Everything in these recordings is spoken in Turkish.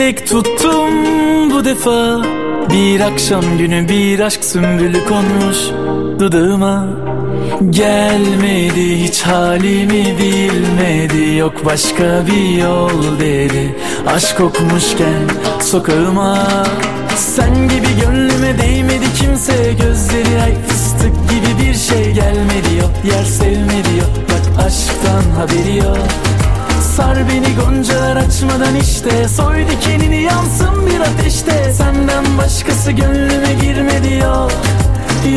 dilek tuttum bu defa. Bir akşam günü bir aşk sümbülü konmuş dudağıma. Gelmedi hiç halimi bilmedi. Yok başka bir yol dedi. Aşk kokmuşken sokağıma. Sen gibi gönlüme değmedi kimse. Gözleri ay fıstık gibi bir şey gelmedi. Yok yer sevmedi. Yok Bak aşktan haberi yok Sar beni goncalar açmadan işte. Soy dikenini yansın bir ateşte. Senden başkası gönlüme girmedi yok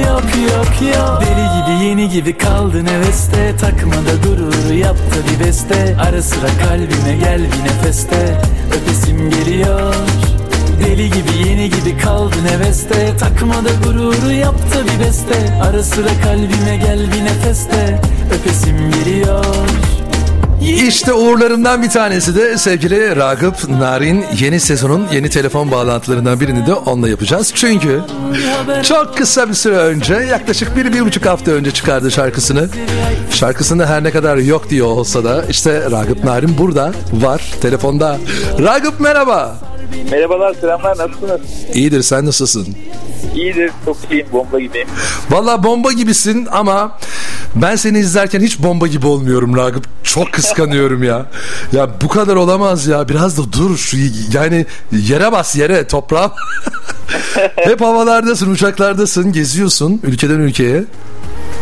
Yok yok yok. Deli gibi yeni gibi kaldın heveste Takma da gururu yaptı bir beste. Ara sıra kalbime gel bir nefeste. Öpesim geliyor. Deli gibi yeni gibi kaldın heveste Takma da gururu yaptı bir beste. Ara sıra kalbime gel bir nefeste. Öpesim geliyor İşte uğurlarımdan bir tanesi de sevgili Ragıp Narin yeni sezonun yeni telefon bağlantılarından birini de onunla yapacağız. Çünkü çok kısa bir süre önce yaklaşık bir, bir buçuk hafta önce çıkardı şarkısını. Şarkısında her ne kadar yok diyor olsa da işte Ragıp Narin burada var telefonda. Ragıp merhaba. Merhabalar selamlar nasılsınız? İyidir sen nasılsın? İyidir çok iyiyim bomba gibiyim. Valla bomba gibisin ama ben seni izlerken hiç bomba gibi olmuyorum Ragıp. Çok kıskanıyorum ya. Ya bu kadar olamaz ya. Biraz da dur şu yani yere bas yere toprağa. Hep havalardasın, uçaklardasın, geziyorsun ülkeden ülkeye.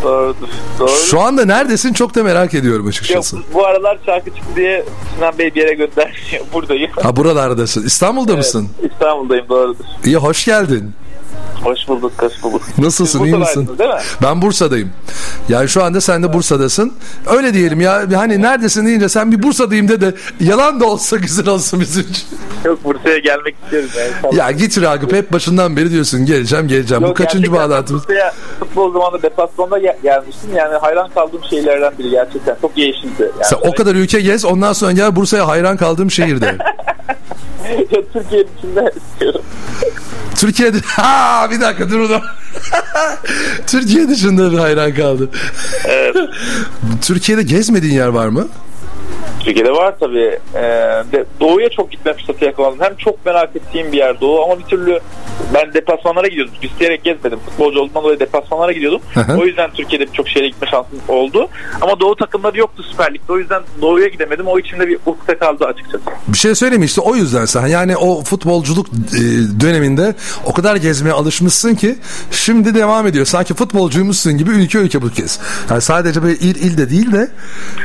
Doğrudur. Doğru. Şu anda neredesin çok da merak ediyorum Yok, açıkçası. bu aralar şarkı çıktı diye Sinan Bey bir yere göndermiyor. Buradayım. Ha buralardasın. İstanbul'da mısın? İstanbul'dayım doğrudur. İyi hoş geldin. Hoş bulduk, hoş bulduk. Nasılsın iyi misin? değil mi? Ben Bursa'dayım. Yani şu anda sen de Bursa'dasın. Öyle diyelim ya hani neredesin deyince sen bir Bursa'dayım de de yalan da olsa güzel olsun bizim için. Yok Bursa'ya gelmek istiyorum yani. Ya git Ragıp hep başından beri diyorsun geleceğim geleceğim. Bu Yok, kaçıncı gerçekten ben bağlantımız? Bursa'ya futbol zamanında deplasmanda gel- gelmiştim. Yani hayran kaldığım şeylerden biri gerçekten. Çok değişikti. Yani Sen o kadar ülke gez ondan sonra gel Bursa'ya hayran kaldığım şehirde. Türkiye'nin içinde istiyorum. Türkiye'de ha bir dakika dur ulan. Türkiye dışında bir hayran kaldı. Evet. Türkiye'de gezmediğin yer var mı? Türkiye'de var tabii. Ee, de, doğuya çok gitme fırsatı yakaladım. Hem çok merak ettiğim bir yer Doğu ama bir türlü ben deplasmanlara gidiyordum. İsteyerek gezmedim. Futbolcu olduğumdan dolayı deplasmanlara gidiyordum. Hı hı. o yüzden Türkiye'de birçok şehre gitme şansım oldu. Ama Doğu takımları yoktu Süper Lig'de. O yüzden Doğu'ya gidemedim. O içimde bir ufukta kaldı açıkçası. Bir şey söyleyeyim işte o yüzden sen yani o futbolculuk e, döneminde o kadar gezmeye alışmışsın ki şimdi devam ediyor. Sanki futbolcuymuşsun gibi ülke ülke bu kez. Yani sadece böyle il il de değil de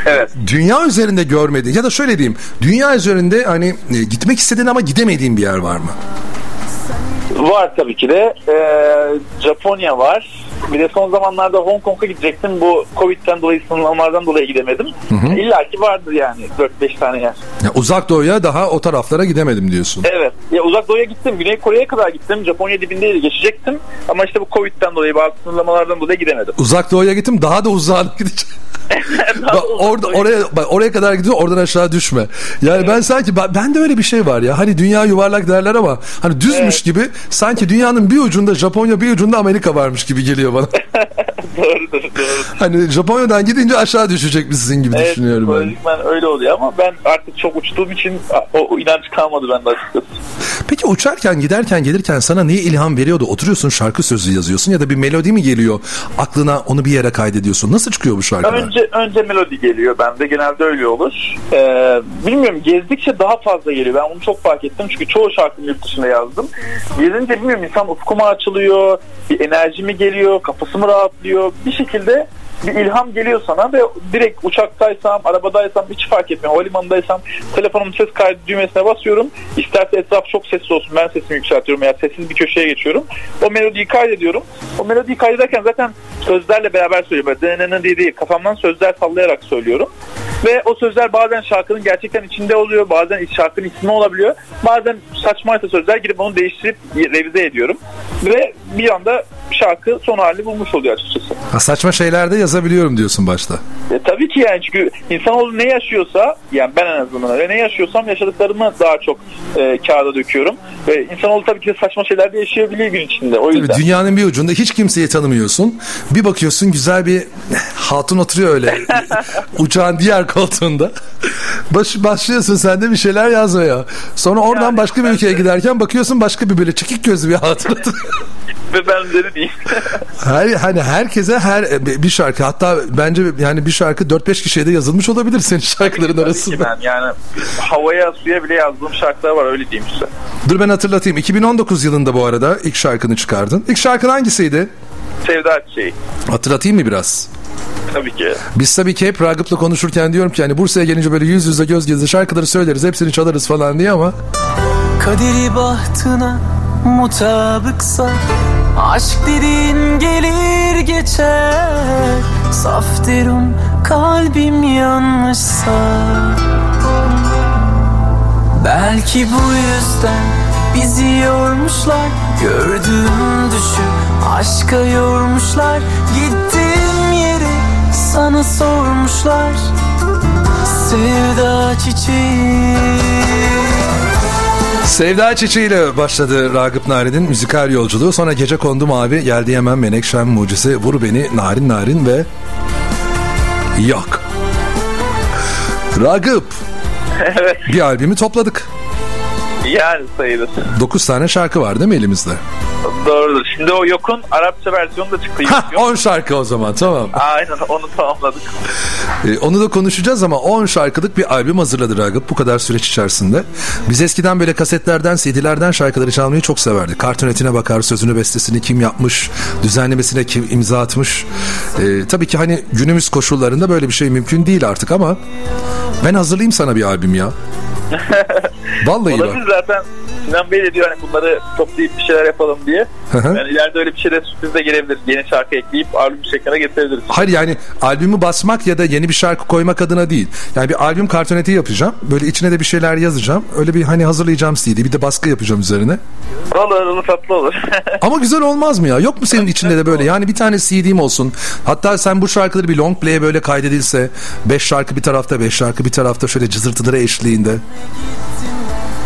Evet. dünya üzerinde görmediğin ya da şöyle diyeyim dünya üzerinde hani e, gitmek istediğin ama gidemediğin bir yer var mı? Var tabii ki de. Ee, Japonya var. Bir de son zamanlarda Hong Kong'a gidecektim. Bu Covid'den dolayı sınırlamalardan dolayı gidemedim. İlla ki vardır yani 4-5 tane yer. Ya uzak doğuya daha o taraflara gidemedim diyorsun. Evet. Ya uzak doğuya gittim. Güney Kore'ye kadar gittim. Japonya dibindeydi. Geçecektim. Ama işte bu Covid'den dolayı bazı sınırlamalardan dolayı gidemedim. Uzak doğuya gittim daha da uzağına gideceğim. Bak orada oraya bak oraya kadar gidiyor oradan aşağı düşme. Yani ben sanki ben, ben de öyle bir şey var ya. Hani dünya yuvarlak derler ama hani düzmüş Evet. gibi sanki dünyanın bir ucunda Japonya bir ucunda Amerika varmış gibi geliyor bana. doğrudur, doğrudur. hani Japonya'dan gidince aşağı düşecekmişsin gibi Evet, düşünüyorum ben. psikolojikmen öyle oluyor ama ben artık çok uçtuğum için o, inanç kalmadı bende açıkçası. Peki uçarken giderken gelirken sana neyi ilham veriyordu? Oturuyorsun şarkı sözü yazıyorsun ya da bir melodi mi geliyor? Aklına onu bir yere kaydediyorsun. Nasıl çıkıyor bu şarkılar? Önce önce melodi geliyor bende genelde öyle olur. Ee, bilmiyorum gezdikçe daha fazla geliyor. Ben bunu çok fark ettim çünkü çoğu şarkımı yurt dışında yazdım. Gezince bilmiyorum insan ufkuma açılıyor, bir enerji mi geliyor, kafası mı rahatlıyor. Bir şekilde bir ilham geliyor sana ve direkt uçaktaysam, arabadaysam hiç fark etmiyor. Havalimanındaysam telefonumun ses kaydı düğmesine basıyorum. İsterse etraf çok sessiz olsun ben sesimi yükseltiyorum veya sessiz bir köşeye geçiyorum. O melodiyi kaydediyorum. O melodiyi kaydederken zaten sözlerle beraber söylüyorum. Böyle diye değil kafamdan sözler sallayarak söylüyorum. Ve o sözler bazen şarkının gerçekten içinde oluyor. Bazen şarkının ismi olabiliyor. Bazen saçmaysa sözler girip onu değiştirip revize ediyorum. Ve bir anda şarkı son halini bulmuş oluyor açıkçası. Ha, saçma şeyler de yazabiliyorum diyorsun başta. E, tabii ki yani çünkü insanoğlu ne yaşıyorsa yani ben en azından öyle ne yaşıyorsam yaşadıklarımı daha çok e, kağıda döküyorum. Ve insanoğlu tabii ki saçma şeyler de yaşayabiliyor gün içinde. O yüzden. Tabii dünyanın bir ucunda hiç kimseyi tanımıyorsun. Bir bakıyorsun güzel bir hatun oturuyor öyle uçağın diğer koltuğunda. Baş, başlıyorsun sen de bir şeyler yazmaya. Sonra oradan Yani başka bir ülkeye de- giderken bakıyorsun başka bir böyle çekik gözlü bir hatun. Ve benzeri değil. Her, hani herkese her bir şarkı hatta bence yani bir şarkı 4-5 kişiye de yazılmış olabilir senin şarkıların Tabii ki arasında. ben yani havaya suya bile yazdığım şarkılar var öyle diyeyim size. Dur ben hatırlatayım. 2019 yılında bu arada ilk şarkını çıkardın. İlk şarkın hangisiydi? Sevda şey Hatırlatayım mı biraz? tabii ki. Biz tabii ki hep Ragıp'la konuşurken diyorum ki hani Bursa'ya gelince böyle yüz yüze göz göze şarkıları söyleriz hepsini çalarız falan diye ama Kaderi bahtına mutabıksa Aşk dediğin gelir geçer. Saf derun kalbim yanmışsa. Belki bu yüzden bizi yormuşlar. Gördüğüm düşü aşka yormuşlar. Gittiğim yeri sana sormuşlar. Sevda çiçeği Sevda Çiçeği ile başladı Ragıp Narin'in müzikal yolculuğu. Sonra Gece Kondu Mavi geldi hemen Menekşem Mucize Vur Beni Narin Narin ve Yok. Ragıp evet bir albümü topladık. yani sayılır. 9 tane şarkı var değil mi elimizde? Doğrudur. Şimdi o Yok'un Arapça versiyonu da çıktı. Yok. 10 şarkı o zaman tamam. Aynen onu tamamladık. Ee, onu da konuşacağız ama 10 şarkılık bir albüm hazırladı Ragıp bu kadar süreç içerisinde. Biz eskiden böyle kasetlerden, CD'lerden şarkıları çalmayı çok severdik. Kartonetine bakar, sözünü, bestesini kim yapmış, düzenlemesine kim imza atmış. Ee, tabii ki hani günümüz koşullarında böyle bir şey mümkün değil artık ama ben hazırlayayım sana bir albüm ya. Vallahi bak. Olabilir zaten Sinan Bey de diyor hani bunları toplayıp bir şeyler yapalım diye. Hı hı. yani ileride öyle bir şey de sürpriz de gelebilir. Yeni şarkı ekleyip albüm şekline getirebiliriz. Hayır yani albümü basmak ya da yeni bir şarkı koymak adına değil. Yani bir albüm kartoneti yapacağım. Böyle içine de bir şeyler yazacağım. Öyle bir hani hazırlayacağım CD. Bir de baskı yapacağım üzerine. Olur olur tatlı olur. Ama güzel olmaz mı ya? Yok mu senin içinde de böyle? Yani bir tane CD'm olsun. Hatta sen bu şarkıları bir long play'e böyle kaydedilse 5 şarkı bir tarafta 5 şarkı bir tarafta şöyle cızırtıları eşliğinde.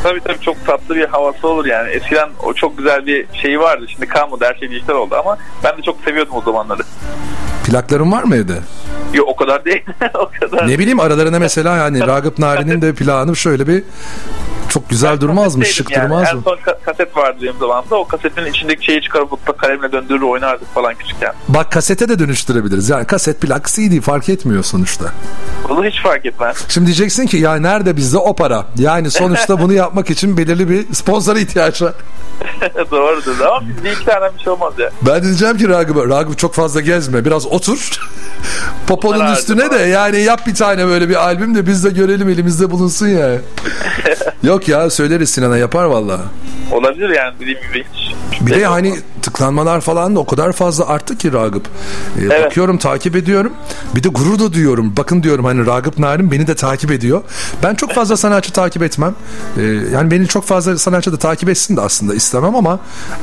Tabii tabii çok tatlı bir havası olur yani. Eskiden o çok güzel bir şeyi vardı. Şimdi kalmadı her şey dijital oldu ama ben de çok seviyordum o zamanları. Plakların var mı evde? Yok o kadar değil. o kadar. Ne bileyim aralarına mesela yani Ragıp Nari'nin de planı şöyle bir çok güzel durmaz mı? Şık yani. durmaz En mı? son ka- kaset vardı benim zamanımda. O kasetin içindeki şeyi çıkarıp da kalemle döndürür oynardık falan küçükken. Bak kasete de dönüştürebiliriz. Yani kaset plak CD fark etmiyor sonuçta. Bunu hiç fark etmez. Şimdi diyeceksin ki ya nerede bizde o para? Yani sonuçta bunu yapmak için belirli bir sponsora ihtiyaç var. Doğrudur ama biz tane bir şey olmaz ya. Ben diyeceğim ki Ragıp'a Ragıp çok fazla gezme biraz otur. Poponun Bunlar üstüne de yani yap bir tane böyle bir albüm de biz de görelim elimizde bulunsun ya. Yok ya söyleriz Sinan'a yapar valla. Olabilir yani dediğim gibi hiç. Bir de hani. Tıklanmalar falan da o kadar fazla arttı ki Ragıp. Ee, Evet. Bakıyorum takip ediyorum. Bir de gurur da duyuyorum. Bakın diyorum hani Ragıp Narin beni de takip ediyor. Ben çok fazla sanatçı takip etmem. Ee, yani beni çok fazla sanatçı da takip etsin de aslında istemem ama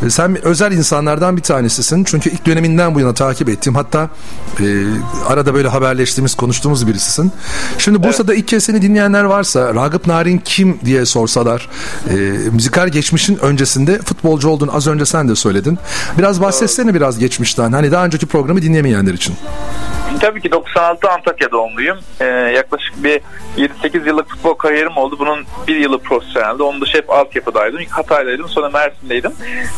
e, sen özel insanlardan bir tanesisin. Çünkü ilk döneminden bu yana takip ettiğim hatta e, arada böyle haberleştiğimiz konuştuğumuz birisisin. Şimdi Bursa'da ilk kez seni dinleyenler varsa Ragıp Narin kim diye sorsalar e, müzikal geçmişin öncesinde futbolcu olduğunu az önce sen de söyledin. Biraz bahsetsene biraz geçmişten. Hani daha önceki programı dinlemeyenler için. Tabii ki 96 Antakya doğumluyum. Ee, yaklaşık bir 7-8 yıllık futbol kariyerim oldu. Bunun bir yılı profesyoneldi. Onun dışı hep altyapıdaydım. İlk Hatay'daydım sonra Mersin'deydim.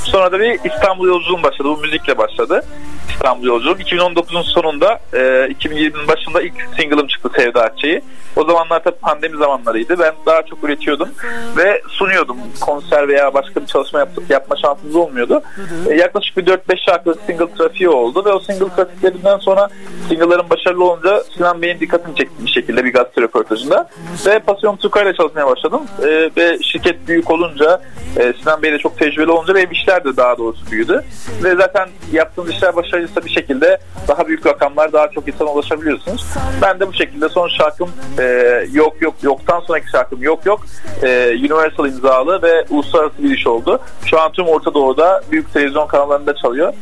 Sonra da bir İstanbul yolculuğum başladı. Bu müzikle başladı. İstanbul yolculuğum. 2019'un sonunda e, 2020'nin başında ilk single'ım çıktı Sevda Akçay'ı. O zamanlar tabii pandemi zamanlarıydı. Ben daha çok üretiyordum ve sunuyordum. Konser veya başka bir çalışma yap, yapma şansımız olmuyordu. E, yaklaşık bir 4-5 şarkılık single trafiği oldu ve o single trafiklerinden sonra single'ların başarılı olunca Sinan Bey'in dikkatini çekti bir şekilde bir gazete röportajında. Ve Passion Tuka ile çalışmaya başladım. E, ve şirket büyük olunca e, Sinan Bey de çok tecrübeli olunca benim işler de daha doğrusu büyüdü. Ve zaten yaptığınız işler başarılıysa bir şekilde daha büyük rakamlar daha çok insana ulaşabiliyorsunuz. Ben de bu şekilde son şarkım e, yok yok yoktan sonraki şarkım yok yok e, Universal imzalı ve uluslararası bir iş oldu. Şu an tüm Orta Doğu'da büyük televizyon kanalları kanallarında çalıyor.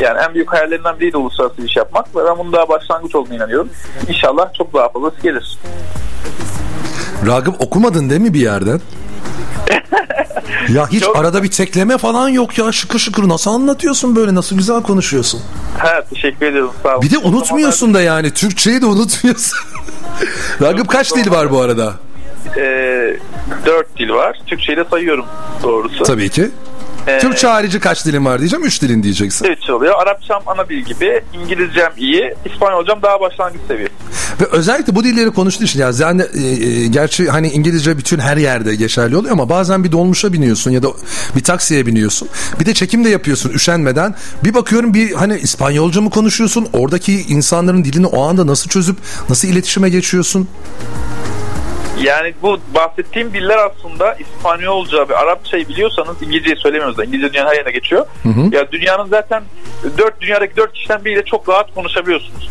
Yani en büyük hayallerinden biri de uluslararası iş yapmak ve ben bunun daha başlangıç olduğunu inanıyorum. İnşallah çok daha fazlası gelir. Ragıp okumadın değil mi bir yerden? ya hiç Yok. arada bir tekleme falan yok ya şıkır şıkır nasıl anlatıyorsun böyle nasıl güzel konuşuyorsun. Ha, teşekkür ediyorum sağ olun. Bir de unutmuyorsun da yani Türkçeyi de unutmuyorsun. Ragıp kaç dil var bu arada? E, dört dil var. Türkçeyi de sayıyorum doğrusu. Tabii ki. E, Türkçe harici kaç dilin var diyeceğim. Üç dilin diyeceksin. Evet oluyor. Arapçam ana dil gibi, İngilizcem iyi, İspanyolcam daha başlangıç seviyesi. Ve özellikle bu dilleri konuştuğu için ya yani e, e, gerçi hani İngilizce bütün her yerde geçerli oluyor ama bazen bir dolmuşa biniyorsun ya da bir taksiye biniyorsun. Bir de çekim de yapıyorsun üşenmeden. Bir bakıyorum bir hani İspanyolca mı konuşuyorsun? Oradaki insanların dilini o anda nasıl çözüp nasıl iletişime geçiyorsun? Yani bu bahsettiğim diller aslında İspanyolca ve Arapçayı biliyorsanız İngilizceyi söylemiyoruz da İngilizce dünyanın her yerine geçiyor. Ya dünyanın zaten dört dünyadaki dört kişiden biriyle çok rahat konuşabiliyorsunuz.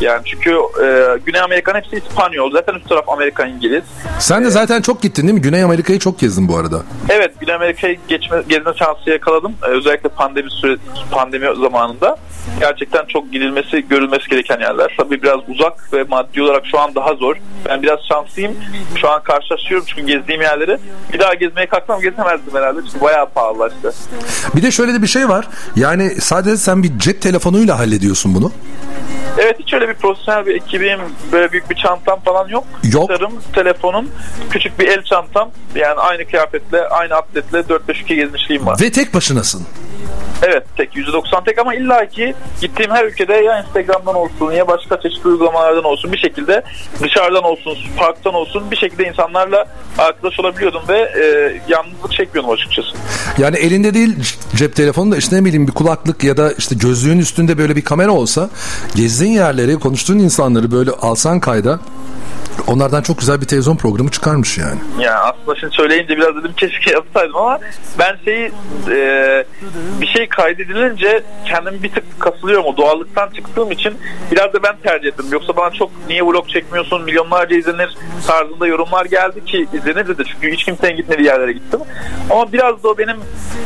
Yani çünkü e, Güney Amerika'nın hepsi İspanyol. Zaten üst taraf Amerika İngiliz. Sen de zaten çok gittin değil mi? Güney Amerika'yı çok gezdin bu arada. Evet Güney Amerika'yı geçme, gezme şansı yakaladım. Ee, özellikle pandemi süre, pandemi zamanında. Gerçekten çok gidilmesi, görülmesi gereken yerler. Tabii biraz uzak ve maddi olarak şu an daha zor. Ben biraz şanslıyım. Şu an karşılaşıyorum çünkü gezdiğim yerleri. Bir daha gezmeye kalksam gezemezdim herhalde. Çünkü bayağı pahalılaştı. Bir de şöyle de bir şey var. Yani sadece sen bir cep telefonuyla hallediyorsun bunu. Evet hiç öyle bir profesyonel bir ekibim, böyle büyük bir çantam falan yok. Yok. Gitarım, telefonum, küçük bir el çantam. Yani aynı kıyafetle, aynı atletle 4-5 ülke gezmişliğim var. Ve tek başınasın. Evet tek %90 tek ama illaki gittiğim her ülkede ya Instagram'dan olsun ya başka çeşitli uygulamalardan olsun bir şekilde dışarıdan olsun parktan olsun bir şekilde insanlarla arkadaş olabiliyordum ve e, yalnızlık çekmiyordum açıkçası. Yani elinde değil cep telefonu da işte ne bileyim bir kulaklık ya da işte gözlüğün üstünde böyle bir kamera olsa gezdiğin yerleri, konuştuğun insanları böyle alsan kayda onlardan çok güzel bir televizyon programı çıkarmış yani. Yani aslında şimdi söyleyince biraz dedim keşke yapsaydım ama ben şeyi e, bir şey kaydedilince kendim bir tık kasılıyorum o doğallıktan çıktığım için biraz da ben tercih ettim. Yoksa bana çok niye vlog çekmiyorsun milyonlarca izlenir tarzında yorumlar geldi ki izlenirdi de çünkü hiç kimsenin gitmediği yerlere gittim. Ama biraz da o benim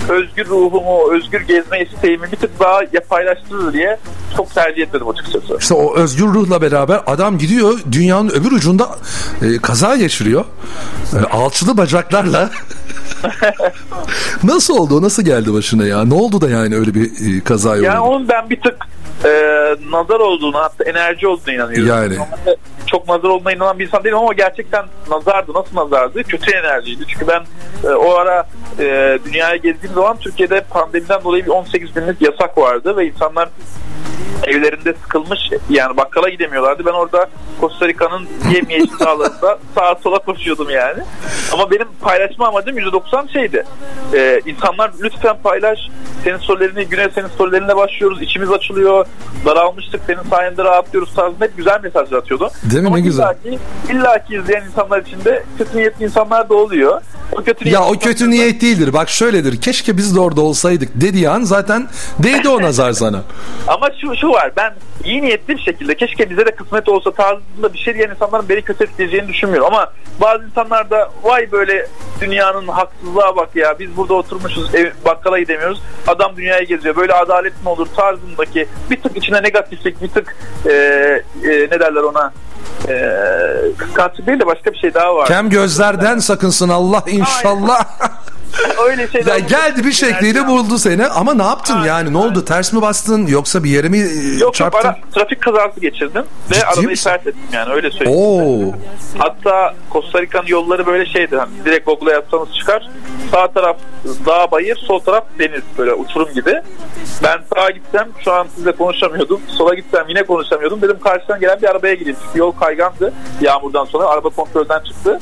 özgür ruhumu, özgür gezme isteğimi bir tık daha paylaştırır diye çok tercih etmedim açıkçası. İşte o özgür ruhla beraber adam gidiyor dünyanın öbür ucunda e, kaza geçiriyor. E, alçılı bacaklarla. nasıl oldu? o? Nasıl geldi başına ya? Ne oldu da yani öyle bir e, kaza Yani oldu? onun ben bir tık e, nazar olduğunu hatta enerji olduğunu inanıyorum. Yani. Normalde çok nazar olduğuna inanan bir insan değilim ama gerçekten nazardı. Nasıl nazardı? Kötü enerjiydi. Çünkü ben e, o ara e, dünyaya gezdiğim zaman Türkiye'de pandemiden dolayı bir 18 günlük yasak vardı ve insanlar evlerinde sıkılmış yani bakkala gidemiyorlardı. Ben orada Costa Rica'nın yemyeşil dağlarında sağa sola koşuyordum yani. Ama benim paylaşma amacım %90 şeydi. Ee, insanlar lütfen paylaş. Senin storylerini, güne senin storylerine başlıyoruz. İçimiz açılıyor. Daralmıştık. Senin sayende rahatlıyoruz tarzında hep güzel mesajlar atıyordu. Değil mi? Ama Ne güzel. illaki, illaki izleyen insanlar içinde kötü niyetli insanlar da oluyor. O kötü Ya niyetli o kötü insanlar- niyet değildir. Bak şöyledir. Keşke biz de orada olsaydık dediği an zaten değdi o nazar sana. Ama şu, şu var ben iyi niyetli bir şekilde keşke bize de kısmet olsa tarzında bir şey diyen insanların beni kötü etkileyeceğini düşünmüyorum. Ama bazı insanlar da vay böyle dünyanın haksızlığa bak ya biz burada oturmuşuz ev, bakkala gidemiyoruz. Adam dünyaya geziyor böyle adalet mi olur tarzındaki bir tık içine negatiflik bir tık e, e, ne derler ona e, kıskançlık değil de başka bir şey daha var. Kem gözlerden sakınsın Allah inşallah. Öyle şeyler Ya geldi bir şekliyle buldu seni ama ne yaptın Aynen, yani ne oldu ters mi bastın yoksa bir yere mi e, Yok yok çarptın? ara, trafik kazası geçirdim ve Ciddi arabayı misin? ters ettim yani öyle söyleyeyim. Oo. Hatta Costa Rica'nın yolları böyle şeydi. Hani direkt Google'a yapsanız çıkar. Sağ taraf dağ bayır, sol taraf deniz böyle uçurum gibi. Ben sağa gitsem şu an sizle konuşamıyordum. Sola gitsem yine konuşamıyordum. Dedim karşıdan gelen bir arabaya gireyim. Çünkü yol kaygandı yağmurdan sonra. Araba kontrolden çıktı.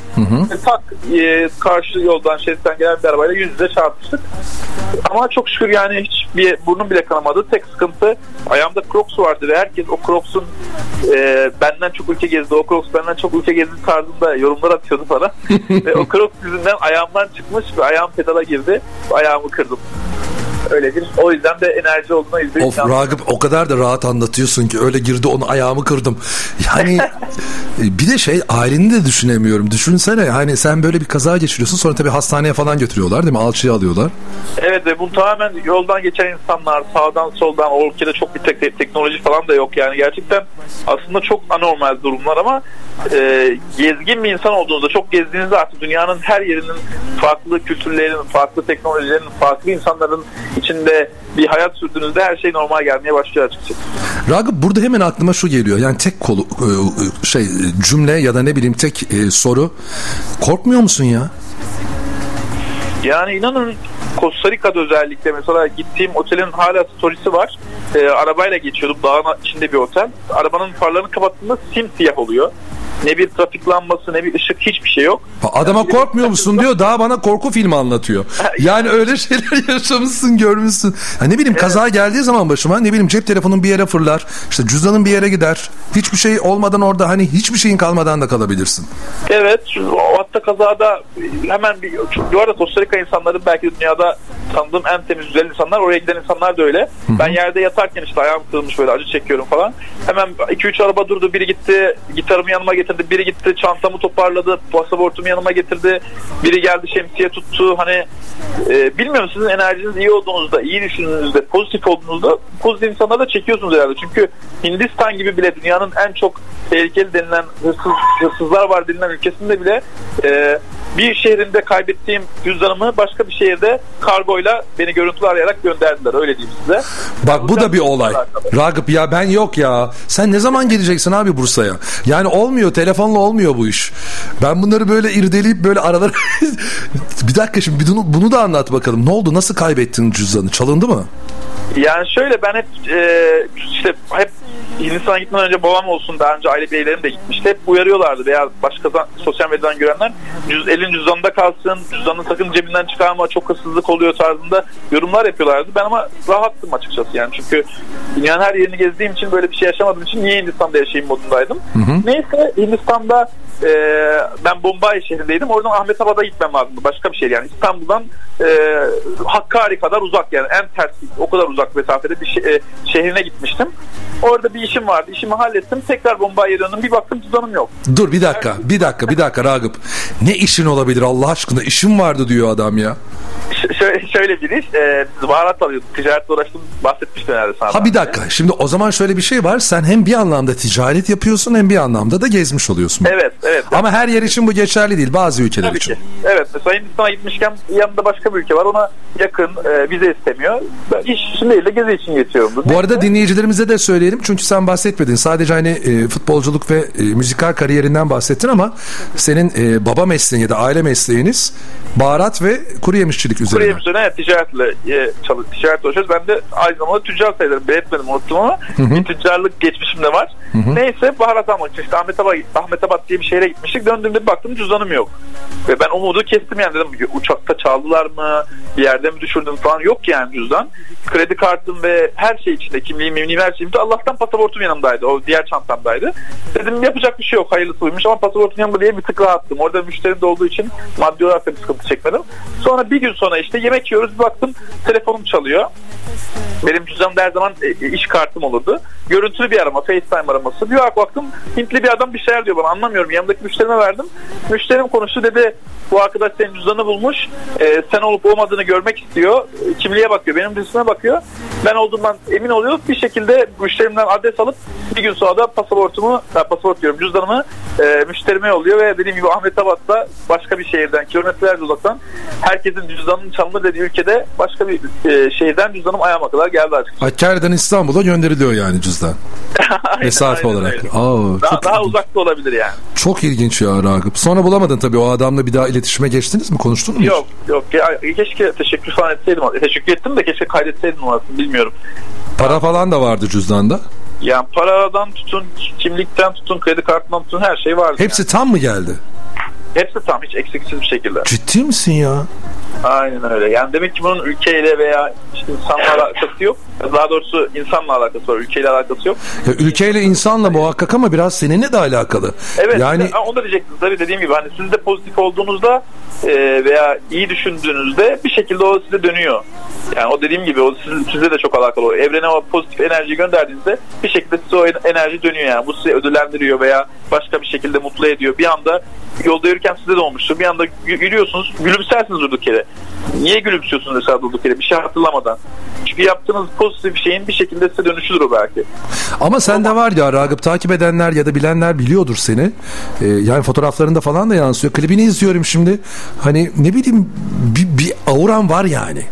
Ve tak e, karşı yoldan şeritten gelen bir arabayla yüz yüze çarpıştık. Ama çok şükür yani hiç bir burnum bile kanamadı. Tek sıkıntı ayağımda Crocs vardı ve herkes o Crocs'un e, benden çok ülke gezdi. O Crocs benden çok ülke gezdi tarzında yorumlar atıyordu bana. ve o Crocs yüzünden ayağımdan çıkmış ve ayağım pedala girdi. Ayağımı kırdım. Öyle bir o yüzden de enerji olduğuna yüzde Of Ragıp o kadar da rahat anlatıyorsun ki öyle girdi onu ayağımı kırdım. Yani bir de şey aileni de düşünemiyorum. Düşünsene hani sen böyle bir kaza geçiriyorsun sonra tabii hastaneye falan götürüyorlar değil mi? Alçıya alıyorlar. Evet ve bu tamamen yoldan geçen insanlar sağdan soldan o ülkede çok bir tek, teknoloji falan da yok yani gerçekten aslında çok anormal durumlar ama e, gezgin bir insan olduğunuzda çok gezdiğinizde artık dünyanın her yerinin farklı kültürlerin, farklı teknolojilerin, farklı insanların içinde bir hayat sürdüğünüzde her şey normal gelmeye başlıyor açıkçası. Ragıp burada hemen aklıma şu geliyor. Yani tek kolu e, şey cümle ya da ne bileyim tek e, soru. Korkmuyor musun ya? Yani inanın Costa Rica'da özellikle mesela gittiğim otelin hala storiesi var. E, arabayla geçiyordum dağın içinde bir otel. Arabanın farlarını kapattığında simsiyah oluyor. Ne bir trafik lambası ne bir ışık hiçbir şey yok. Adama korkmuyor musun diyor daha bana korku filmi anlatıyor. Yani öyle şeyler yaşamışsın görmüşsün. Ya ne bileyim kaza geldiği zaman başıma ne bileyim cep telefonun bir yere fırlar. işte cüzdanın bir yere gider. Hiçbir şey olmadan orada hani hiçbir şeyin kalmadan da kalabilirsin. Evet hatta kazada hemen bir bu arada Costa Rica insanları belki dünyada tanıdığım en temiz güzel insanlar oraya giden insanlar da öyle. Hı-hı. Ben yerde yatarken işte ayağım kırılmış böyle acı çekiyorum falan. Hemen 2-3 araba durdu biri gitti gitarımı yanıma getirdi biri gitti çantamı toparladı pasaportumu yanıma getirdi biri geldi şemsiye tuttu hani e, bilmiyorum sizin enerjiniz iyi olduğunuzda iyi düşündüğünüzde pozitif olduğunuzda pozitif insanları da çekiyorsunuz herhalde çünkü Hindistan gibi bile dünyanın en çok tehlikeli denilen hırsız, hırsızlar var denilen ülkesinde bile e, bir şehrinde kaybettiğim cüzdanımı başka bir şehirde kargoyla beni görüntülü arayarak gönderdiler öyle diyeyim size. Bak bu da bir olay. Ragıp ya ben yok ya. Sen ne zaman geleceksin abi Bursa'ya? Yani olmuyor telefonla olmuyor bu iş. Ben bunları böyle irdeleyip böyle aralara bir dakika şimdi bunu, bunu da anlat bakalım. Ne oldu? Nasıl kaybettin cüzdanı? Çalındı mı? Yani şöyle ben hep e, işte hep Hindistan'a gitmeden önce babam olsun daha önce aile bireylerim de gitmişti. Hep uyarıyorlardı veya başka sosyal medyadan görenler cüz, elin cüzdanında kalsın, cüzdanını sakın cebinden çıkarma, çok hırsızlık oluyor tarzında yorumlar yapıyorlardı. Ben ama rahattım açıkçası yani çünkü dünyanın her yerini gezdiğim için böyle bir şey yaşamadığım için niye Hindistan'da yaşayayım modundaydım. Hı hı. Neyse Hindistan'da e, ben Bombay şehrindeydim. Oradan Ahmetabad'a gitmem lazımdı. Başka bir şehir yani. İstanbul'dan e, Hakkari kadar uzak yani en ters o kadar uzak mesafede bir şe- e, şehrine gitmiştim. Orada bir işim vardı. İşimi hallettim. Tekrar Bombay'a döndüm. Bir baktım cüzdanım yok. Dur bir dakika. Bir dakika. Bir dakika Ragıp. Ne işin olabilir Allah aşkına? İşim vardı diyor adam ya. Ş- şöyle, şöyle bir iş. E, baharat alıyorduk. Ticaretle uğraştım. Bahsetmiştim herhalde sana. Ha bir dakika. Şimdi o zaman şöyle bir şey var. Sen hem bir anlamda ticaret yapıyorsun hem bir anlamda da gezmiş oluyorsun. Evet. Evet. Ama her yer için bu geçerli değil. Bazı ülkeler Tabii için. Ki. Evet. Mesela Hindistan'a gitmişken yanında başka bir ülke var. Ona yakın e, vize istemiyor. Ben iş için değil de gezi için geçiyorum. Bu arada dinleyicilerimize de söyleyelim. Çünkü sen bahsetmedin. Sadece hani e, futbolculuk ve e, müzikal kariyerinden bahsettin ama senin e, baba mesleğin ya da aile mesleğiniz baharat ve kuru yemişçilik üzerine. Kuru yemiş üzerine evet, ticaretle e, çalış, ticaret uğraşıyoruz. Ben de aynı zamanda tüccar sayılırım. Belirtmedim unuttum ama hı hı. bir tüccarlık geçmişim de var. Hı hı. Neyse baharat almak için işte Ahmetabad, Ahmetabad diye bir şehre gitmiştik. Döndüğümde baktım cüzdanım yok. Ve ben umudu kestim yani dedim uçakta çaldılar mı bir yerde mi düşürdüm falan yok yani cüzdan. Kredi kartım ve her şey içinde kimliğim, mimliğim her şeyimde Allah'tan pasaportum yanımdaydı. O diğer çantamdaydı. Dedim yapacak bir şey yok hayırlısıymış ama pasaportum yanımda diye bir tık rahattım. Orada müşterim de olduğu için maddi olarak da bir sıkıntı çekmedim. Sonra bir gün sonra işte yemek yiyoruz baktım telefonum çalıyor. Benim cüzdanımda her zaman e, iş kartım olurdu. Görüntülü bir arama, FaceTime araması. Bir bak baktım Hintli bir adam bir şeyler diyor bana anlamıyorum. Yanımdaki müşterime verdim. Müşterim konuştu dedi bu arkadaş senin cüzdanı bulmuş. E, sen olup olmadığını görmek istiyor. Kimliğe bakıyor. Benim cüzdanıma bakıyor. Ben olduğumdan emin oluyor. Bir şekilde müşterimden adres alıp bir gün sonra da pasaportumu, ha, pasaport diyorum cüzdanımı e, müşterime yolluyor ve dediğim gibi Ahmet Abat'ta başka bir şehirden kilometrelerce uzaktan herkesin cüzdanının çalınır dediği ülkede başka bir e, şehirden cüzdanım ayağıma kadar geldi açıkçası. Hakkari'den İstanbul'a gönderiliyor yani cüzdan. aynen, Aynen olarak. öyle. Aa, Daha, çok daha uzakta olabilir yani. Çok ilginç ya Ragıp. Sonra bulamadın tabii o adamla bir daha iletişime geçtiniz mi? Konuştun mu? hiç? Yok yok Ke- keşke teşekkür falan etseydim. Teşekkür ettim de keşke kaydetseydim numarasını bilmiyorum. Para falan da vardı cüzdanda. Yani paradan tutun, kimlikten tutun, kredi kartından tutun her şey vardı. Hepsi tam mı geldi? yani. Hepsi tam hiç eksiksiz bir şekilde. Ciddi misin ya? Aynen öyle. Yani demek ki bunun ülkeyle veya işte insanla alakası yok. Daha doğrusu insanla alakası var. Ülkeyle alakası yok. Ya, ülkeyle insanla muhakkak ama biraz seninle de alakalı. Evet. Yani işte, onu da diyecektim. Tabii dediğim gibi hani siz de pozitif olduğunuzda e, veya iyi düşündüğünüzde bir şekilde o size dönüyor. Yani o dediğim gibi o siz, size de çok alakalı. O evrene o pozitif enerji gönderdiğinizde bir şekilde size o enerji dönüyor yani. Bu sizi ödüllendiriyor veya başka bir şekilde mutlu ediyor. Bir anda yolda yürürken size de olmuştur. Bir anda yürüyorsunuz, gülümsersiniz durduk yere. Niye gülümsüyorsunuz mesela durduk? Bir şey hatırlamadan. Çünkü yaptığınız pozitif bir şeyin bir şekilde size dönüşüdür o belki. Ama sende var ya Ragıp takip edenler ya da bilenler biliyordur seni. Ee, yani fotoğraflarında falan da yansıyor. Klibini izliyorum şimdi. Hani ne bileyim bir, bir auran var yani.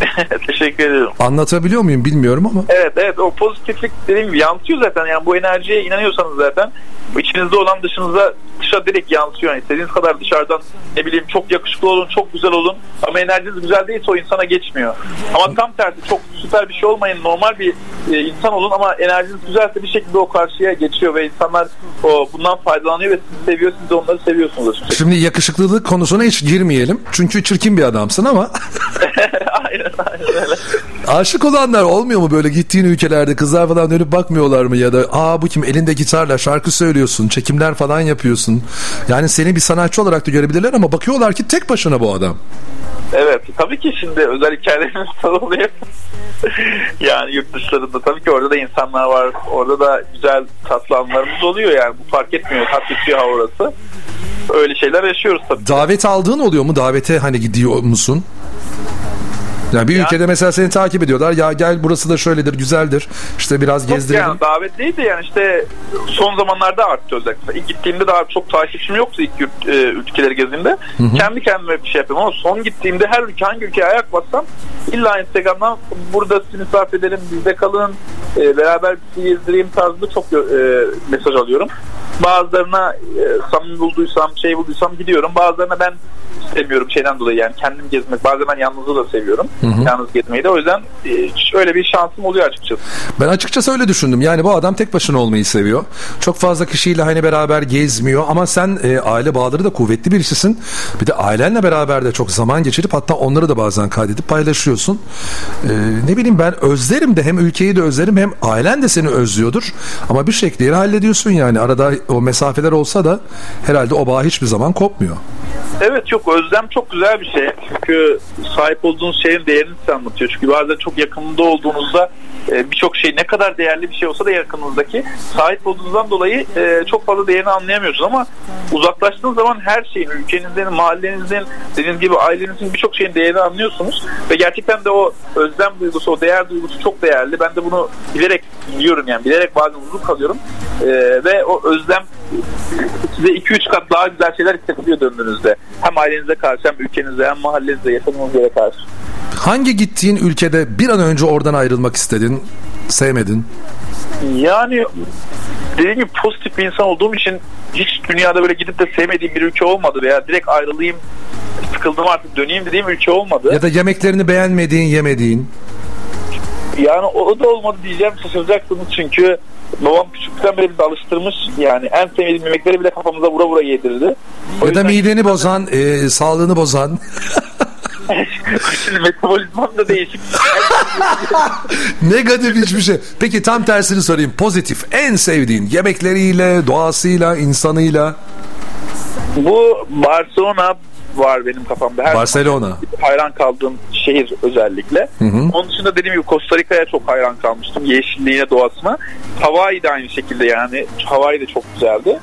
Teşekkür ederim. Anlatabiliyor muyum bilmiyorum ama. Evet evet o pozitiflik dediğim gibi yansıyor zaten. Yani bu enerjiye inanıyorsanız zaten içinizde olan dışınıza dışa direkt yansıyor. Yani istediğiniz kadar dışarıdan ne bileyim çok yakışıklı olun, çok güzel olun ama enerjiniz güzel değilse o insana geçmiyor. Ama tam tersi çok süper bir şey olmayın, normal bir e, insan olun ama enerjiniz güzelse bir şekilde o karşıya geçiyor ve insanlar o bundan faydalanıyor ve sizi seviyor, siz de onları seviyorsunuz açıkçası. Şimdi yakışıklılık konusuna hiç girmeyelim. Çünkü çirkin bir adamsın ama. aynen. Aşık olanlar olmuyor mu böyle gittiğin ülkelerde kızlar falan dönüp bakmıyorlar mı ya da aa bu kim elinde gitarla şarkı söylüyorsun çekimler falan yapıyorsun. Yani seni bir sanatçı olarak da görebilirler ama bakıyorlar ki tek başına bu adam. Evet tabii ki şimdi özel hikayelerimiz oluyor. yani yurt dışlarında tabii ki orada da insanlar var. Orada da güzel tatlı anlarımız oluyor yani bu fark etmiyor. Tat bitiyor ha orası. Öyle şeyler yaşıyoruz tabii. Davet aldığın oluyor mu? Davete hani gidiyor musun? Yani bir Yani- ülkede mesela seni takip ediyorlar. Ya gel burası da şöyledir, güzeldir. İşte biraz Yok gezdirelim. yani davet değil de yani işte son zamanlarda arttı özellikle. İlk gittiğimde daha çok takipçim yoktu ilk yurt, e, ülkeleri gezdiğimde. Kendi kendime bir şey yapıyorum ama son gittiğimde her ülke hangi ülkeye ayak bassam illa Instagram'dan burada sizi misafir edelim, bizde kalın, e, beraber sizi gezdireyim tarzında çok e, mesaj alıyorum. Bazılarına e, samimi bulduysam, şey bulduysam gidiyorum. Bazılarına ben sevmiyorum şeyden dolayı yani kendim gezmek. Bazen ben yalnızlığı da seviyorum. Yalnız gezmeyi de. O yüzden e, öyle bir şansım oluyor açıkçası. Ben açıkçası öyle düşündüm. Yani bu adam tek başına olmayı seviyor. Çok fazla kişiyle hani beraber gezmiyor ama sen e, aile bağları da kuvvetli birisisin. Bir de ailenle beraber de çok zaman geçirip hatta onları da bazen kaydedip paylaşıyorsun. E, ne bileyim ben özlerim de hem ülkeyi de özlerim hem ailen de seni özlüyordur. Ama bir şekilde hallediyorsun yani. Arada o mesafeler olsa da herhalde o bağ hiçbir zaman kopmuyor. Evet yok özlem çok güzel bir şey. Çünkü sahip olduğunuz şeyin değerini size anlatıyor. Çünkü bazen çok yakınında olduğunuzda e, birçok şey ne kadar değerli bir şey olsa da yakınınızdaki sahip olduğunuzdan dolayı e, çok fazla değerini anlayamıyorsunuz ama uzaklaştığınız zaman her şeyin ülkenizin, mahallenizin, dediğiniz gibi ailenizin birçok şeyin değerini anlıyorsunuz ve gerçekten de o özlem duygusu, o değer duygusu çok değerli. Ben de bunu bilerek biliyorum yani bilerek bazen uzun kalıyorum E, ve o özlem size 2-3 kat daha güzel şeyler hissettiriyor döndüğünüzde. Hem ailenize karşı hem ülkenize hem mahallenize yaşadığınız yere karşı. Hangi gittiğin ülkede bir an önce oradan ayrılmak istedin, sevmedin? Yani dediğim gibi pozitif bir insan olduğum için hiç dünyada böyle gidip de sevmediğim bir ülke olmadı veya direkt ayrılayım sıkıldım artık döneyim dediğim ülke olmadı. Ya da yemeklerini beğenmediğin, yemediğin? Yani o, da olmadı diyeceğim şaşıracaksınız çünkü babam küçükten beri bizi alıştırmış. Yani en sevmediğim yemekleri bile kafamıza vura vura yedirdi. O Ya da mideni bozan, e, sağlığını bozan. şimdi metabolizmam da değişik. Negatif hiçbir şey. Peki tam tersini sorayım. Pozitif. En sevdiğin yemekleriyle, doğasıyla, insanıyla. Bu Barcelona var benim kafamda. Her Barcelona. hayran kaldığım şehir özellikle. Onun dışında dediğim gibi Costa Rica'ya çok hayran kalmıştım. Yeşilliğine, doğasına. Hawaii de aynı şekilde yani. Hawaii de çok güzeldi.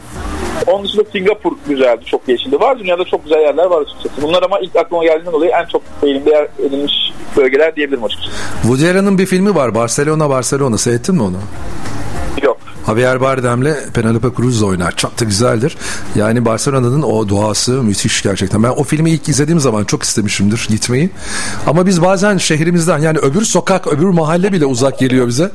Onun dışında Singapur güzeldi. Çok yeşildi. Var dünyada çok güzel yerler var açıkçası. Bunlar ama ilk aklıma geldiğinden dolayı en çok beynimde yer edilmiş bölgeler diyebilirim açıkçası. Woody Allen'ın bir filmi var. Barcelona, Barcelona. Seyrettin mi onu? Javier Bardem'le Penelope Cruz oynar. Çok da güzeldir. Yani Barcelona'nın o doğası müthiş gerçekten. Ben o filmi ilk izlediğim zaman çok istemişimdir gitmeyi. Ama biz bazen şehrimizden yani öbür sokak, öbür mahalle bile uzak geliyor bize.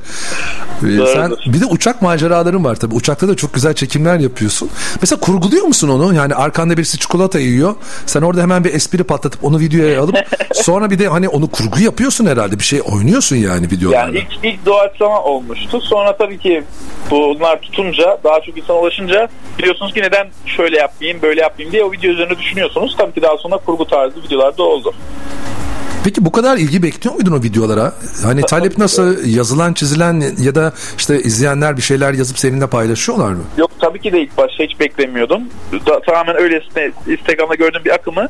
Ee, Sen bir de uçak maceraların var tabii. Uçakta da çok güzel çekimler yapıyorsun. Mesela kurguluyor musun onu? Yani arkanda birisi çikolata yiyor. Sen orada hemen bir espri patlatıp onu videoya alıp sonra bir de hani onu kurgu yapıyorsun herhalde. Bir şey oynuyorsun yani videolarda. Yani ilk, ilk doğaçlama olmuştu. Sonra tabii ki bu bunlar tutunca daha çok insana ulaşınca biliyorsunuz ki neden şöyle yapmayayım böyle yapmayayım diye o video üzerine düşünüyorsunuz. Tabii ki daha sonra kurgu tarzı videolar da oldu. Peki bu kadar ilgi bekliyor muydun o videolara? Hani talep nasıl? Yazılan, çizilen ya da işte izleyenler bir şeyler yazıp seninle paylaşıyorlar mı? Yok tabii ki de ilk başta hiç beklemiyordum. Da, tamamen öylesine Instagram'da gördüğüm bir akımı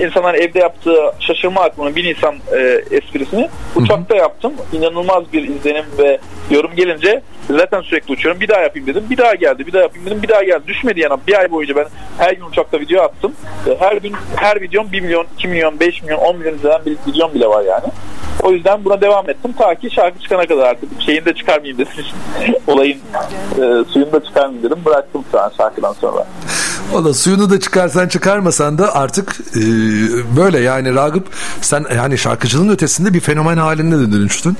insanlar evde yaptığı şaşırma akımını bir Nisan e, esprisini uçakta yaptım. İnanılmaz bir izlenim ve yorum gelince zaten sürekli uçuyorum. Bir daha yapayım dedim. Bir daha geldi. Bir daha yapayım dedim. Bir daha geldi. Düşmedi yana. Bir ay boyunca ben her gün uçakta video attım. Her gün her videom 1 milyon, 2 milyon, 5 milyon, 10 milyon izlenen bir videom bile var yani. O yüzden buna devam ettim. Ta ki şarkı çıkana kadar artık şeyini de çıkarmayayım dedim. Olayın e, suyunu da çıkarmayayım dedim. Bıraktım şu an şarkıdan sonra. Valla suyunu da çıkarsan çıkarmasan da artık e, böyle yani Ragıp sen yani şarkıcılığın ötesinde bir fenomen halinde de dönüştün.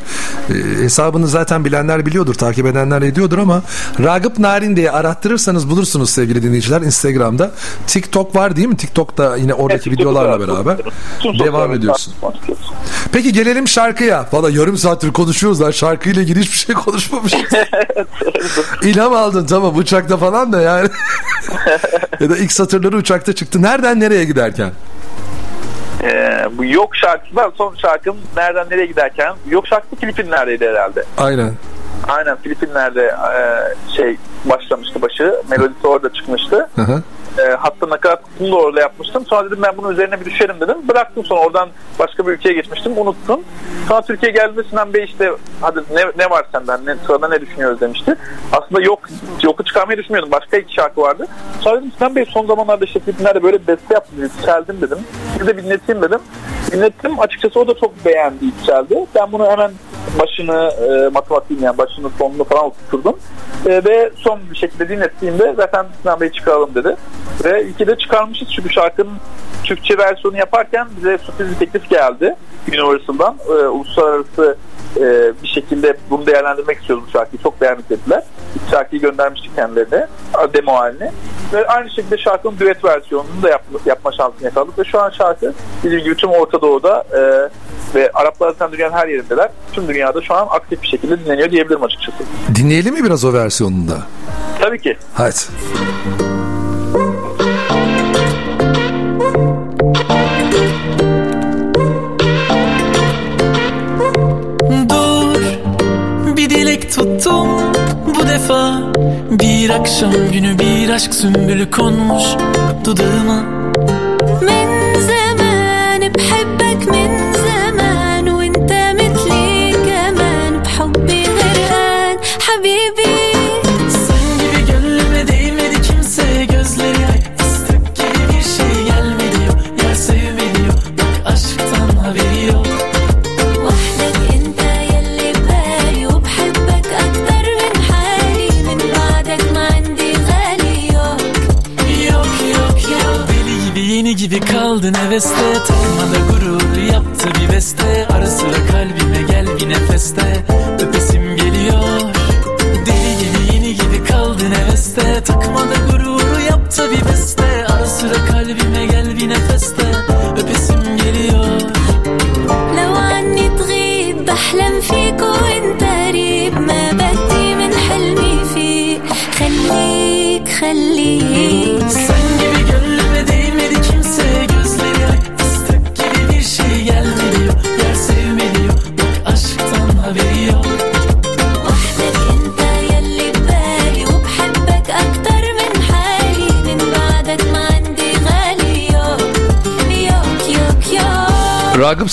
E, hesabını zaten bilenler biliyordur, takip edenler ediyordur ama Ragıp Narin diye arattırırsanız bulursunuz sevgili dinleyiciler Instagram'da. TikTok var değil mi? TikTok'ta yine oradaki Evet, videolarla beraber devam ediyorsun. Peki gelelim şarkıya. Valla yarım saattir konuşuyoruz lan. Şarkıyla ilgili hiçbir şey konuşmamışız. İlham aldın tamam uçakta falan da yani. ya da ilk satırları uçakta çıktı. Nereden nereye giderken? Ee, bu Yok şarkısı son şarkım nereden nereye giderken Yok şarkısı Filipinler'deydi herhalde. Aynen. Aynen Filipinler'de e, şey başlamıştı başı. Melodisi orada çıkmıştı. Hı hı. E, hatta nakaratını da orada yapmıştım. Sonra dedim ben bunun üzerine bir düşerim dedim. Bıraktım sonra oradan başka bir ülkeye geçmiştim. Unuttum. Sonra Türkiye'ye geldiğinde Sinan Bey işte hadi ne, ne var senden ne, sırada ne düşünüyoruz demişti. Aslında yok yoku çıkarmayı düşünmüyordum. Başka iki şarkı vardı. Sonra dedim Sinan Bey son zamanlarda işte Filipinler'de böyle beste yaptım. Yükseldim dedim. Bir de dinleteyim dedim. Dinlettim. Açıkçası o da çok beğendi yükseldi. Ben bunu hemen başını e, matematiğin yani başını sonunu falan oturturdum. E, ve son bir şekilde dinlettiğimde zaten Sinan Bey çıkaralım dedi. Ve iki de çıkarmışız çünkü şarkının Türkçe versiyonu yaparken bize sürpriz bir teklif geldi Universal'dan. E, uluslararası e, bir şekilde bunu değerlendirmek istiyoruz bu şarkıyı. Çok beğendik dediler. Şarkıyı göndermiştik kendilerine. Demo halini. Ve aynı şekilde şarkının düet versiyonunu da yap, yapma şansını yakaladık. Ve şu an şarkı dediğim gibi tüm Orta Doğu'da e, ve Araplar zaten dünyanın her yerindeler. Tüm dünyada şu an aktif bir şekilde dinleniyor diyebilirim açıkçası. Dinleyelim mi biraz o versiyonunu da? Tabii ki. Hadi. Dur bir dilek tuttum bu defa Bir akşam günü bir aşk sümbülü konmuş dudağıma من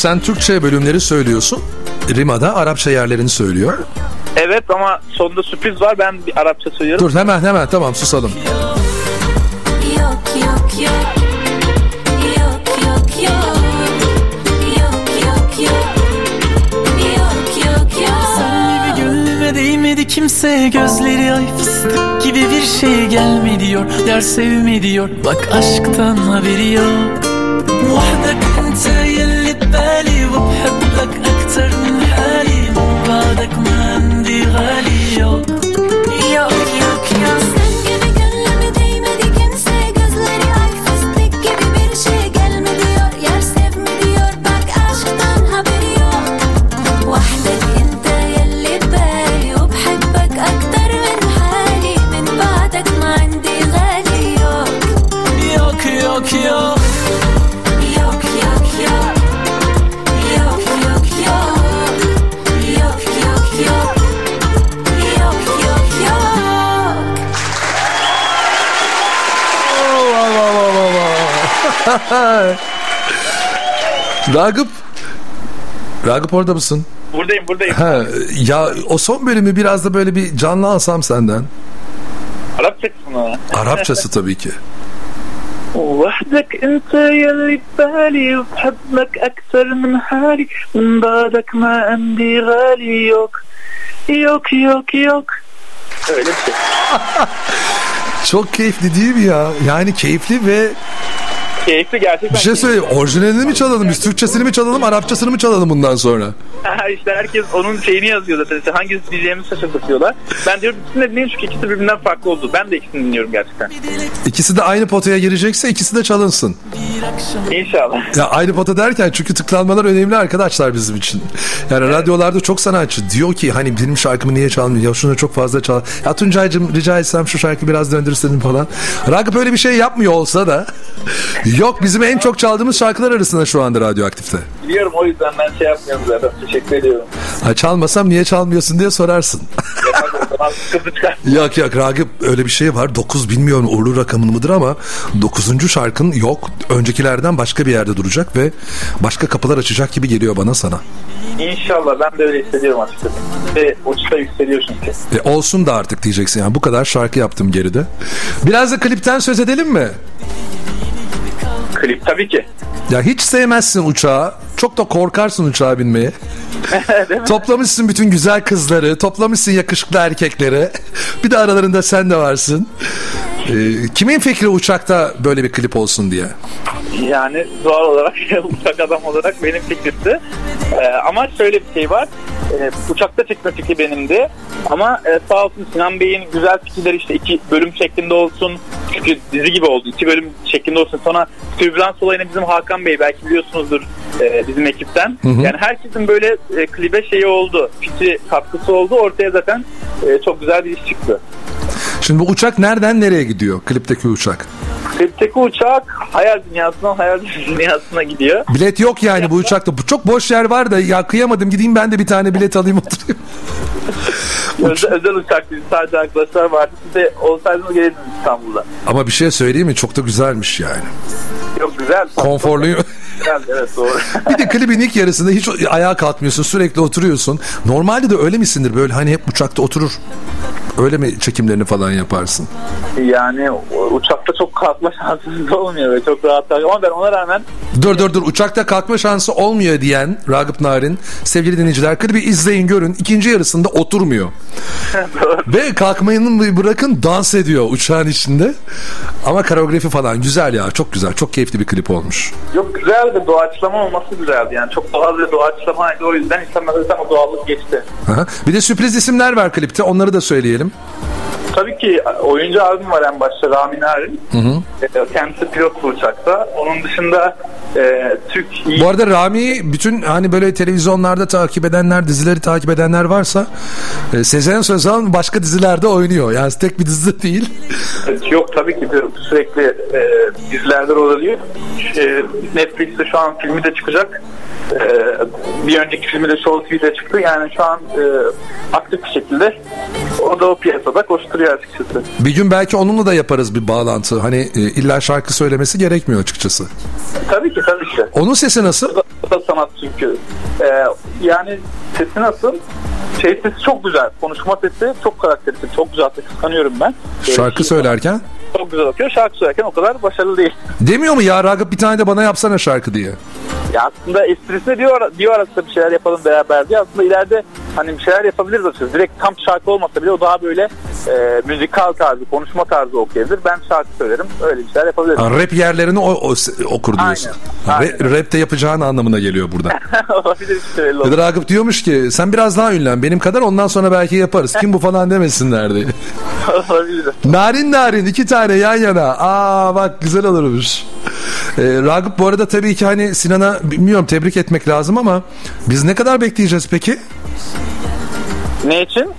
sen Türkçe bölümleri söylüyorsun. Rima da Arapça yerlerini söylüyor. Evet ama sonunda sürpriz var. Ben bir Arapça söylüyorum. Dur hemen hemen tamam susalım. Yok yok yok. kimse gözleri ay fıstık gibi bir şey gelme diyor Yar sevme diyor bak aşktan haberi yok Vahdek joke. Ragıp. Ragıp orada mısın? Buradayım buradayım. Ha, ya o son bölümü biraz da böyle bir canlı alsam senden. Arapça kısmı. Arapçası tabii ki. وحدك انت يلي ببالي وبحبك اكثر من حالي من بعدك ما عندي غالي yok yok yok yok öyle bir şey. Çok keyifli değil mi ya? Yani keyifli ve Keyifli gerçekten. bir şey söyleyeyim. Orijinalini mi çalalım? Biz Türkçesini mi çalalım? Arapçasını mı çalalım bundan sonra? işte herkes onun şeyini yazıyor zaten. İşte hangisini diyeceğimizi şaşırtıyorlar. Ben diyorum ikisini de dinleyin çünkü ikisi birbirinden farklı oldu. Ben de ikisini dinliyorum gerçekten. İkisi de aynı potaya girecekse ikisi de çalınsın. İnşallah. Ya aynı pota derken çünkü tıklanmalar önemli arkadaşlar bizim için. Yani radyolarda çok sanatçı diyor ki hani benim şarkımı niye çalmıyor? Ya şunu çok fazla çal. Ya Tuncay'cım rica etsem şu şarkıyı biraz döndürsenin falan. Ragıp öyle bir şey yapmıyor olsa da yok bizim en çok çaldığımız şarkılar arasında şu anda radyoaktifte. Biliyorum o yüzden ben şey yapmıyorum zaten. Teşekkür ediyorum. Ha, çalmasam niye çalmıyorsun diye sorarsın. Yok yok Ragıp öyle bir şey var. 9 bilmiyorum uğurlu rakamın mıdır ama 9. şarkın yok. Öncekilerden başka bir yerde duracak ve başka kapılar açacak gibi geliyor bana sana. İnşallah ben de öyle hissediyorum açıkçası. Ve uçta yükseliyor çünkü. E, olsun da artık diyeceksin yani bu kadar şarkı yaptım geride. Biraz da klipten söz edelim mi? Klip tabii ki. Ya hiç sevmezsin uçağı. Çok da korkarsın uçağa binmeye. toplamışsın bütün güzel kızları, toplamışsın yakışıklı erkekleri. Bir de aralarında sen de varsın. E, kimin fikri uçakta böyle bir klip olsun diye? Yani doğal olarak uçak adam olarak benim fikrimdi. Ee, ama şöyle bir şey var. Ee, uçakta çekme fikri benimdi. Ama e, sağ olsun Sinan Bey'in güzel fikirleri işte iki bölüm şeklinde olsun. Çünkü dizi gibi oldu. iki bölüm şeklinde olsun. Sonra türbülans olayını bizim Hakan Bey belki biliyorsunuzdur e, bizim ekipten. Yani herkesin böyle e, klibe şeyi oldu. Fikri katkısı oldu. Ortaya zaten e, çok güzel bir iş çıktı. Şimdi bu uçak nereden nereye gidiyor? Klipteki uçak. Klipteki uçak hayal dünyasından hayal dünyasına gidiyor. Bilet yok yani bu uçakta. Çok boş yer var da ya kıyamadım gideyim ben de bir tane bilet alayım oturayım. Özel, özel uçak değil. Sadece arkadaşlar vardı. Siz de olsaydınız gelirdiniz İstanbul'da. Ama bir şey söyleyeyim mi? Çok da güzelmiş yani. Yok güzel. Konforluyum. Güzel, evet doğru. Bir de klibin ilk yarısında hiç ayağa kalkmıyorsun. Sürekli oturuyorsun. Normalde de öyle misindir? Böyle hani hep uçakta oturur. Öyle mi çekimlerini falan yaparsın? yani uçakta çok kalkma şansınız olmuyor. Böyle çok rahat. Ama ben ona rağmen Dur dur dur uçakta kalkma şansı olmuyor diyen Ragıp Narin sevgili dinleyiciler klibi izleyin görün ikinci yarısında oturmuyor. Ve kalkmayı bırakın dans ediyor uçağın içinde. Ama koreografi falan güzel ya çok güzel çok keyifli bir klip olmuş. yok güzel ve doğaçlama olması güzeldi. Yani çok doğal ve doğaçlamaydı. O yüzden insanlar zaten o doğallık geçti. Aha. Bir de sürpriz isimler var klipte onları da söyleyelim. Tabii ki oyuncu abim var en başta Rami Narin. Ee, Kendisi pilot bu uçakta. Onun dışında e, Türk Bu arada Rami bütün hani böyle televizyonlarda takip edenler dizileri takip edenler varsa e, Sezen Sözen başka dizilerde oynuyor. Yani tek bir dizide değil. Yok tabii ki sürekli e, dizilerde rol alıyor. E, Netflix'te şu an filmi de çıkacak. E, bir önceki filmi de Show TV'de çıktı. Yani şu an e, aktif bir şekilde o da o piyasada koşturuyor açıkçası. Bir gün belki onunla da yaparız bir bağlantı. Hani e, illa şarkı söylemesi gerekmiyor açıkçası. Tabii ki tabii ki. Onun sesi nasıl? Bu da, bu da sanat çünkü. E, yani sesi nasıl? Şey sesi çok güzel. Konuşma sesi çok karakteristik. Çok güzel. Kıskanıyorum ben. Böyle Şarkı şey- söylerken. Çok güzel okuyor. Şarkı söylerken o kadar başarılı değil. Demiyor mu ya Ragıp bir tane de bana yapsana şarkı diye. Ya aslında esprisine diyor, diyor arasında bir şeyler yapalım beraber diye. Aslında ileride hani bir şeyler yapabiliriz açıkçası. Direkt tam şarkı olmasa bile o daha böyle e, müzikal tarzı, konuşma tarzı okuyabilir. Ben şarkı söylerim. Öyle bir şeyler yapabiliriz. Ha, rap yerlerini o, o- okur diyorsun. Aynen, rap de yapacağın anlamına geliyor burada. Olabilir işte Ya olur. Ragıp diyormuş ki sen biraz daha ünlen benim kadar ondan sonra belki yaparız. Kim bu falan demesinler diye. Olabilir. Narin narin iki tane yan yana. Aa bak güzel olurmuş. Ee, Ragıp bu arada tabii ki hani Sinan'a bilmiyorum tebrik etmek lazım ama biz ne kadar bekleyeceğiz peki? Ne için?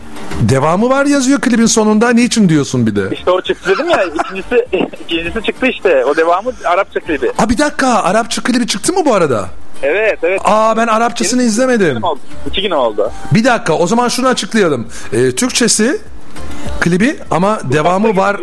Devamı var yazıyor klibin sonunda. Niçin diyorsun bir de? İşte o çıktı dedim ya. ikincisi, ikincisi çıktı işte. O devamı Arapça klibi. Aa bir dakika Arapça klibi çıktı mı bu arada? Evet evet. Aa ben Arapçasını izlemedim. İki gün oldu. İki gün oldu. Bir dakika o zaman şunu açıklayalım. Ee, Türkçesi klibi ama devamı var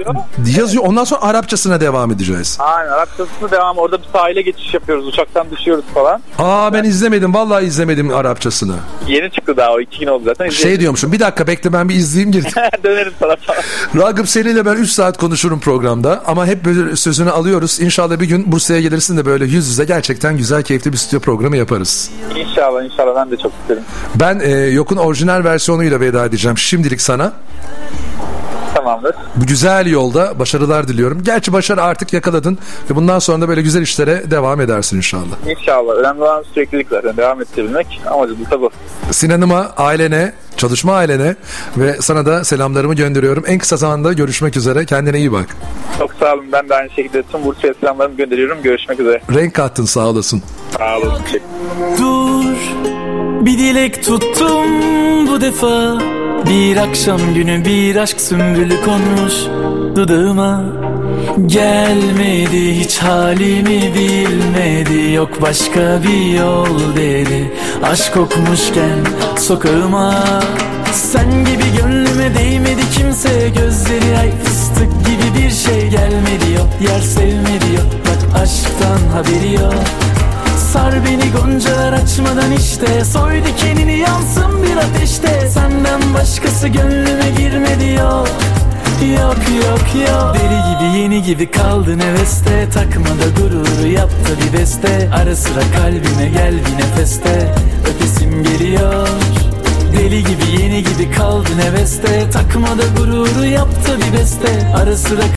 yazıyor. Ondan sonra Arapçasına devam edeceğiz. Aynen Arapçasını devam orada bir sahile geçiş yapıyoruz uçaktan düşüyoruz falan. Aa ben izlemedim. Vallahi izlemedim Arapçasını. Yeni çıktı daha o iki gün oldu zaten. Şey diyormuşum. Bir dakika bekle ben bir izleyeyim girdim. Dönerim sana falan. Ragıp seninle ben 3 saat konuşurum programda ama hep böyle sözünü alıyoruz. İnşallah bir gün Bursa'ya gelirsin de böyle yüz yüze gerçekten güzel keyifli bir stüdyo programı yaparız. İnşallah inşallah ben de çok isterim. Ben e, Yok'un orijinal versiyonuyla veda edeceğim şimdilik sana. Tamamdır. Bu güzel yolda başarılar diliyorum. Gerçi başarı artık yakaladın ve bundan sonra da böyle güzel işlere devam edersin inşallah. İnşallah. Önemli olan süreklilik zaten. Devam ettirmek. Amacımız da bu. Sinan'ıma, ailene, çalışma ailene ve sana da selamlarımı gönderiyorum. En kısa zamanda görüşmek üzere. Kendine iyi bak. Çok sağ olun. Ben de aynı şekilde tüm Bursa'ya selamlarımı gönderiyorum. Görüşmek üzere. Renk kattın sağ olasın. Sağ olun. Dur bir dilek tuttum bu defa Bir akşam günü bir aşk sümbülü konmuş dudağıma. Gelmedi hiç halimi bilmedi Yok başka bir yol dedi. Aşk kokmuşken sokağıma. Sen gibi gönlüme değmedi kimse Gözleri ay fıstık gibi bir şey gelmedi. Yok yer sevmedi yok bak aşktan haberi yok Sar beni goncalar açmadan işte. Soy dikenini yansın bir ateşte. Senden başkası gönlüme girmedi yok Yok yok yok. Deli gibi yeni gibi kaldın heveste Takma da gururu yap da bir beste. Ara sıra kalbime gel bir nefeste. Öpesim geliyor. Deli gibi yeni gibi kaldın heveste Takma da gururu yap da bir beste. Ara sıra